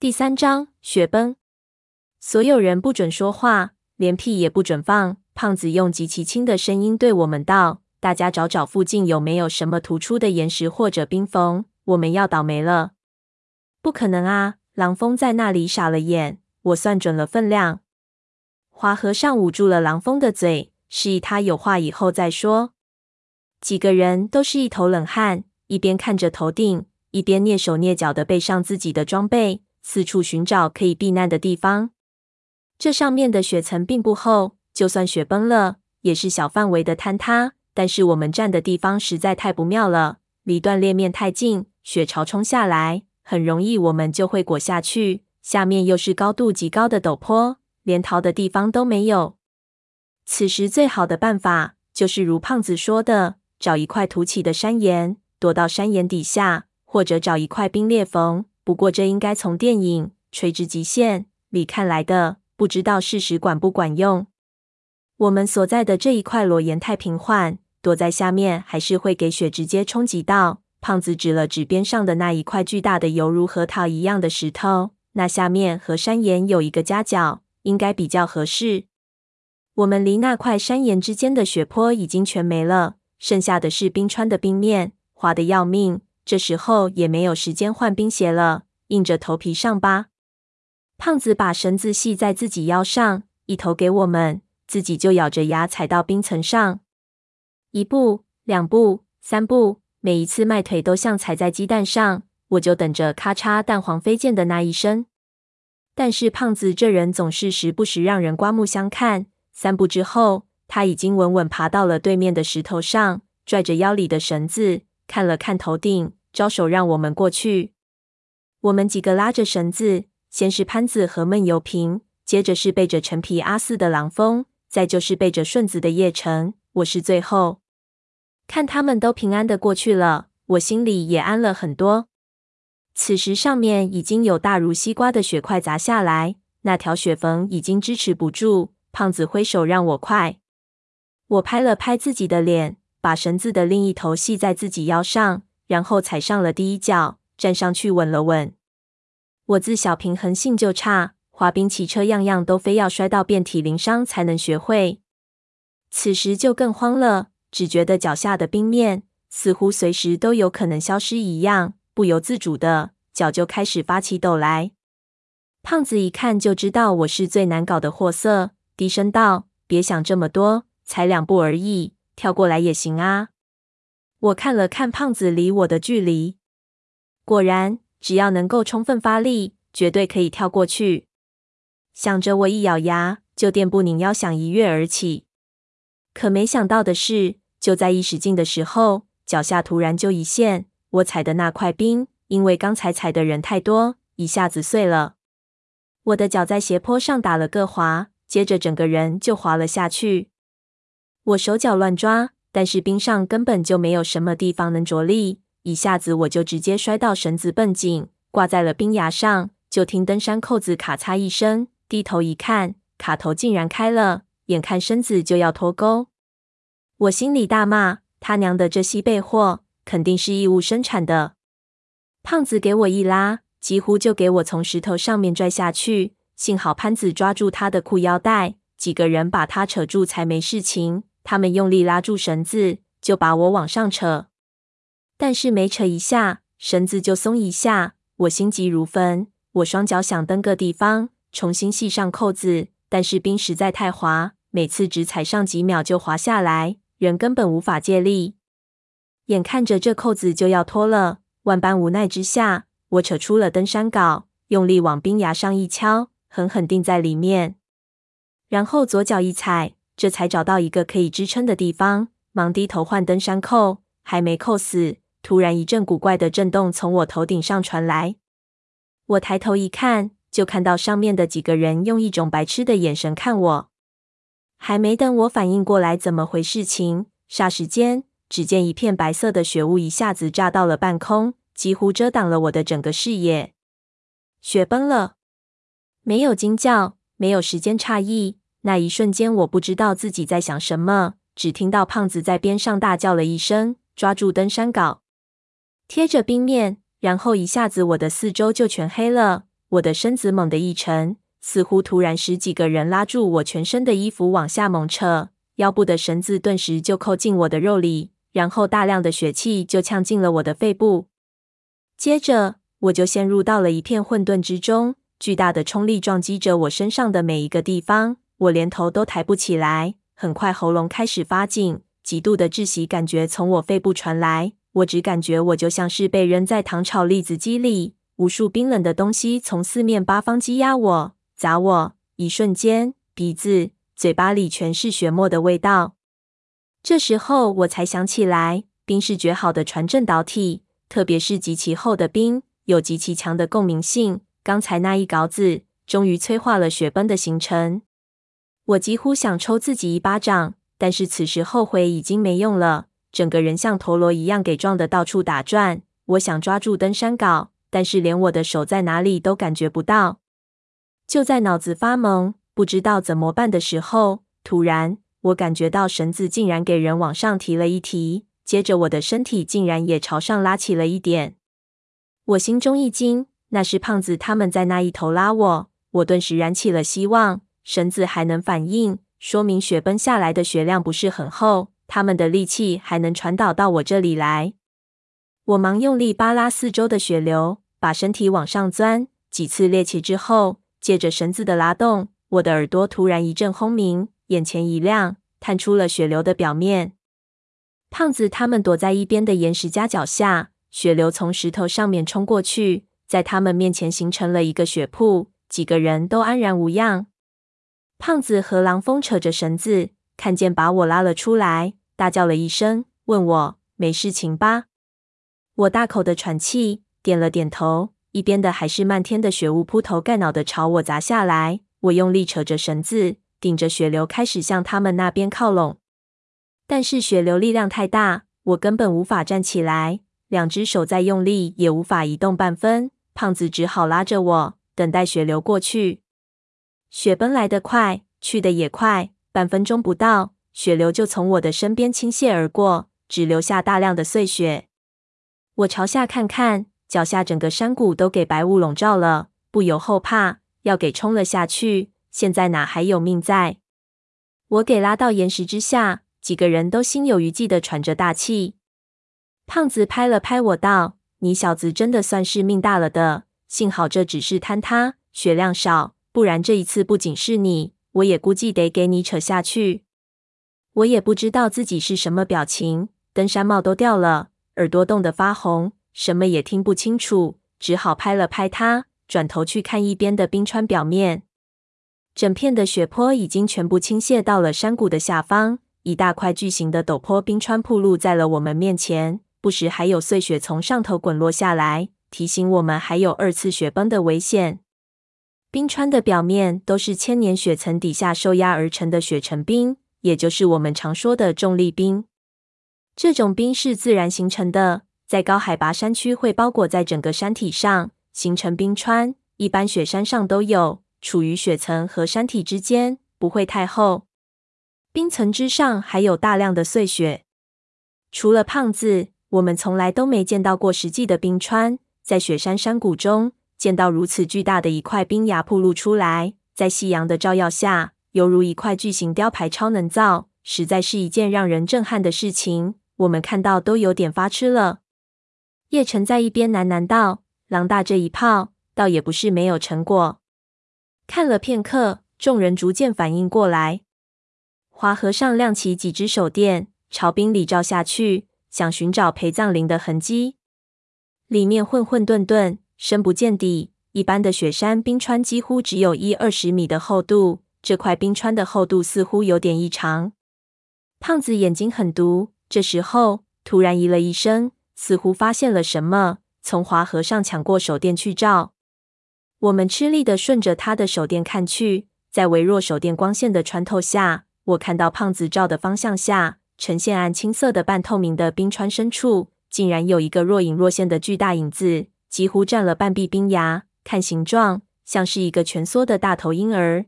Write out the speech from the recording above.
第三章雪崩。所有人不准说话，连屁也不准放。胖子用极其轻的声音对我们道：“大家找找附近有没有什么突出的岩石或者冰缝，我们要倒霉了。”不可能啊！狼峰在那里傻了眼。我算准了分量。华和尚捂住了狼峰的嘴，示意他有话以后再说。几个人都是一头冷汗，一边看着头顶，一边蹑手蹑脚地背上自己的装备。四处寻找可以避难的地方。这上面的雪层并不厚，就算雪崩了，也是小范围的坍塌。但是我们站的地方实在太不妙了，离断裂面太近，雪潮冲下来，很容易我们就会裹下去。下面又是高度极高的陡坡，连逃的地方都没有。此时最好的办法就是如胖子说的，找一块凸起的山岩，躲到山岩底下，或者找一块冰裂缝。不过，这应该从电影《垂直极限》里看来的，不知道事实管不管用。我们所在的这一块裸岩太平缓，躲在下面还是会给雪直接冲击到。胖子指了指边上的那一块巨大的犹如核桃一样的石头，那下面和山岩有一个夹角，应该比较合适。我们离那块山岩之间的雪坡已经全没了，剩下的是冰川的冰面，滑得要命。这时候也没有时间换冰鞋了，硬着头皮上吧。胖子把绳子系在自己腰上，一头给我们，自己就咬着牙踩到冰层上。一步，两步，三步，每一次迈腿都像踩在鸡蛋上。我就等着咔嚓蛋黄飞溅的那一声。但是胖子这人总是时不时让人刮目相看。三步之后，他已经稳稳爬到了对面的石头上，拽着腰里的绳子，看了看头顶。招手让我们过去，我们几个拉着绳子，先是潘子和闷油瓶，接着是背着陈皮阿四的狼峰，再就是背着顺子的叶城。我是最后，看他们都平安的过去了，我心里也安了很多。此时上面已经有大如西瓜的雪块砸下来，那条雪缝已经支持不住。胖子挥手让我快，我拍了拍自己的脸，把绳子的另一头系在自己腰上。然后踩上了第一脚，站上去稳了稳。我自小平衡性就差，滑冰、骑车样样都非要摔到遍体鳞伤才能学会。此时就更慌了，只觉得脚下的冰面似乎随时都有可能消失一样，不由自主的脚就开始发起抖来。胖子一看就知道我是最难搞的货色，低声道：“别想这么多，才两步而已，跳过来也行啊。”我看了看胖子离我的距离，果然，只要能够充分发力，绝对可以跳过去。想着，我一咬牙，就垫步拧腰，想一跃而起。可没想到的是，就在一使劲的时候，脚下突然就一陷，我踩的那块冰，因为刚才踩的人太多，一下子碎了。我的脚在斜坡上打了个滑，接着整个人就滑了下去。我手脚乱抓。但是冰上根本就没有什么地方能着力，一下子我就直接摔到绳子绷紧，挂在了冰崖上。就听登山扣子咔嚓一声，低头一看，卡头竟然开了，眼看身子就要脱钩。我心里大骂：他娘的，这西贝货肯定是异物生产的！胖子给我一拉，几乎就给我从石头上面拽下去。幸好潘子抓住他的裤腰带，几个人把他扯住，才没事情。他们用力拉住绳子，就把我往上扯。但是没扯一下，绳子就松一下。我心急如焚，我双脚想蹬个地方，重新系上扣子。但是冰实在太滑，每次只踩上几秒就滑下来，人根本无法借力。眼看着这扣子就要脱了，万般无奈之下，我扯出了登山镐，用力往冰崖上一敲，狠狠钉在里面，然后左脚一踩。这才找到一个可以支撑的地方，忙低头换登山扣，还没扣死，突然一阵古怪的震动从我头顶上传来。我抬头一看，就看到上面的几个人用一种白痴的眼神看我。还没等我反应过来怎么回事情，霎时间，只见一片白色的雪雾一下子炸到了半空，几乎遮挡了我的整个视野。雪崩了！没有惊叫，没有时间差异。那一瞬间，我不知道自己在想什么，只听到胖子在边上大叫了一声，抓住登山镐，贴着冰面，然后一下子我的四周就全黑了。我的身子猛地一沉，似乎突然十几个人拉住我全身的衣服往下猛扯，腰部的绳子顿时就扣进我的肉里，然后大量的血气就呛进了我的肺部。接着，我就陷入到了一片混沌之中，巨大的冲力撞击着我身上的每一个地方，我连头都抬不起来。很快，喉咙开始发紧，极度的窒息感觉从我肺部传来。我只感觉我就像是被扔在糖炒栗子机里，无数冰冷的东西从四面八方击压我、砸我。一瞬间，鼻子、嘴巴里全是血沫的味道。这时候，我才想起来，冰是绝好的传震导体，特别是极其厚的冰，有极其强的共鸣性。刚才那一镐子，终于催化了雪崩的形成。我几乎想抽自己一巴掌，但是此时后悔已经没用了。整个人像陀螺一样给撞得到处打转。我想抓住登山镐，但是连我的手在哪里都感觉不到。就在脑子发懵，不知道怎么办的时候，突然我感觉到绳子竟然给人往上提了一提，接着我的身体竟然也朝上拉起了一点。我心中一惊，那是胖子他们在那一头拉我。我顿时燃起了希望。绳子还能反应，说明雪崩下来的雪量不是很厚，他们的力气还能传导到我这里来。我忙用力扒拉四周的雪流，把身体往上钻。几次趔趄之后，借着绳子的拉动，我的耳朵突然一阵轰鸣，眼前一亮，探出了雪流的表面。胖子他们躲在一边的岩石夹角下，雪流从石头上面冲过去，在他们面前形成了一个雪瀑，几个人都安然无恙。胖子和狼风扯着绳子，看见把我拉了出来，大叫了一声，问我没事情吧？我大口的喘气，点了点头。一边的还是漫天的雪雾，铺头盖脑的朝我砸下来。我用力扯着绳子，顶着雪流，开始向他们那边靠拢。但是雪流力量太大，我根本无法站起来，两只手再用力也无法移动半分。胖子只好拉着我，等待雪流过去。雪崩来得快，去得也快，半分钟不到，雪流就从我的身边倾泻而过，只留下大量的碎雪。我朝下看看，脚下整个山谷都给白雾笼罩了，不由后怕，要给冲了下去。现在哪还有命在？我给拉到岩石之下，几个人都心有余悸地喘着大气。胖子拍了拍我道：“你小子真的算是命大了的，幸好这只是坍塌，雪量少。”不然这一次不仅是你，我也估计得给你扯下去。我也不知道自己是什么表情，登山帽都掉了，耳朵冻得发红，什么也听不清楚，只好拍了拍它，转头去看一边的冰川表面。整片的雪坡已经全部倾泻到了山谷的下方，一大块巨型的陡坡冰川铺露在了我们面前，不时还有碎雪从上头滚落下来，提醒我们还有二次雪崩的危险。冰川的表面都是千年雪层底下受压而成的雪成冰，也就是我们常说的重力冰。这种冰是自然形成的，在高海拔山区会包裹在整个山体上，形成冰川。一般雪山上都有，处于雪层和山体之间，不会太厚。冰层之上还有大量的碎雪。除了胖子，我们从来都没见到过实际的冰川，在雪山山谷中。见到如此巨大的一块冰崖暴露出来，在夕阳的照耀下，犹如一块巨型雕牌，超能造，实在是一件让人震撼的事情。我们看到都有点发痴了。叶晨在一边喃喃道：“狼大这一炮，倒也不是没有成果。”看了片刻，众人逐渐反应过来。华和尚亮起几只手电，朝冰里照下去，想寻找陪葬灵的痕迹。里面混混沌沌。深不见底，一般的雪山冰川几乎只有一二十米的厚度，这块冰川的厚度似乎有点异常。胖子眼睛很毒，这时候突然咦了一声，似乎发现了什么，从华和尚抢过手电去照。我们吃力地顺着他的手电看去，在微弱手电光线的穿透下，我看到胖子照的方向下，呈现暗青色的半透明的冰川深处，竟然有一个若隐若现的巨大影子。几乎占了半壁冰崖，看形状像是一个蜷缩的大头婴儿，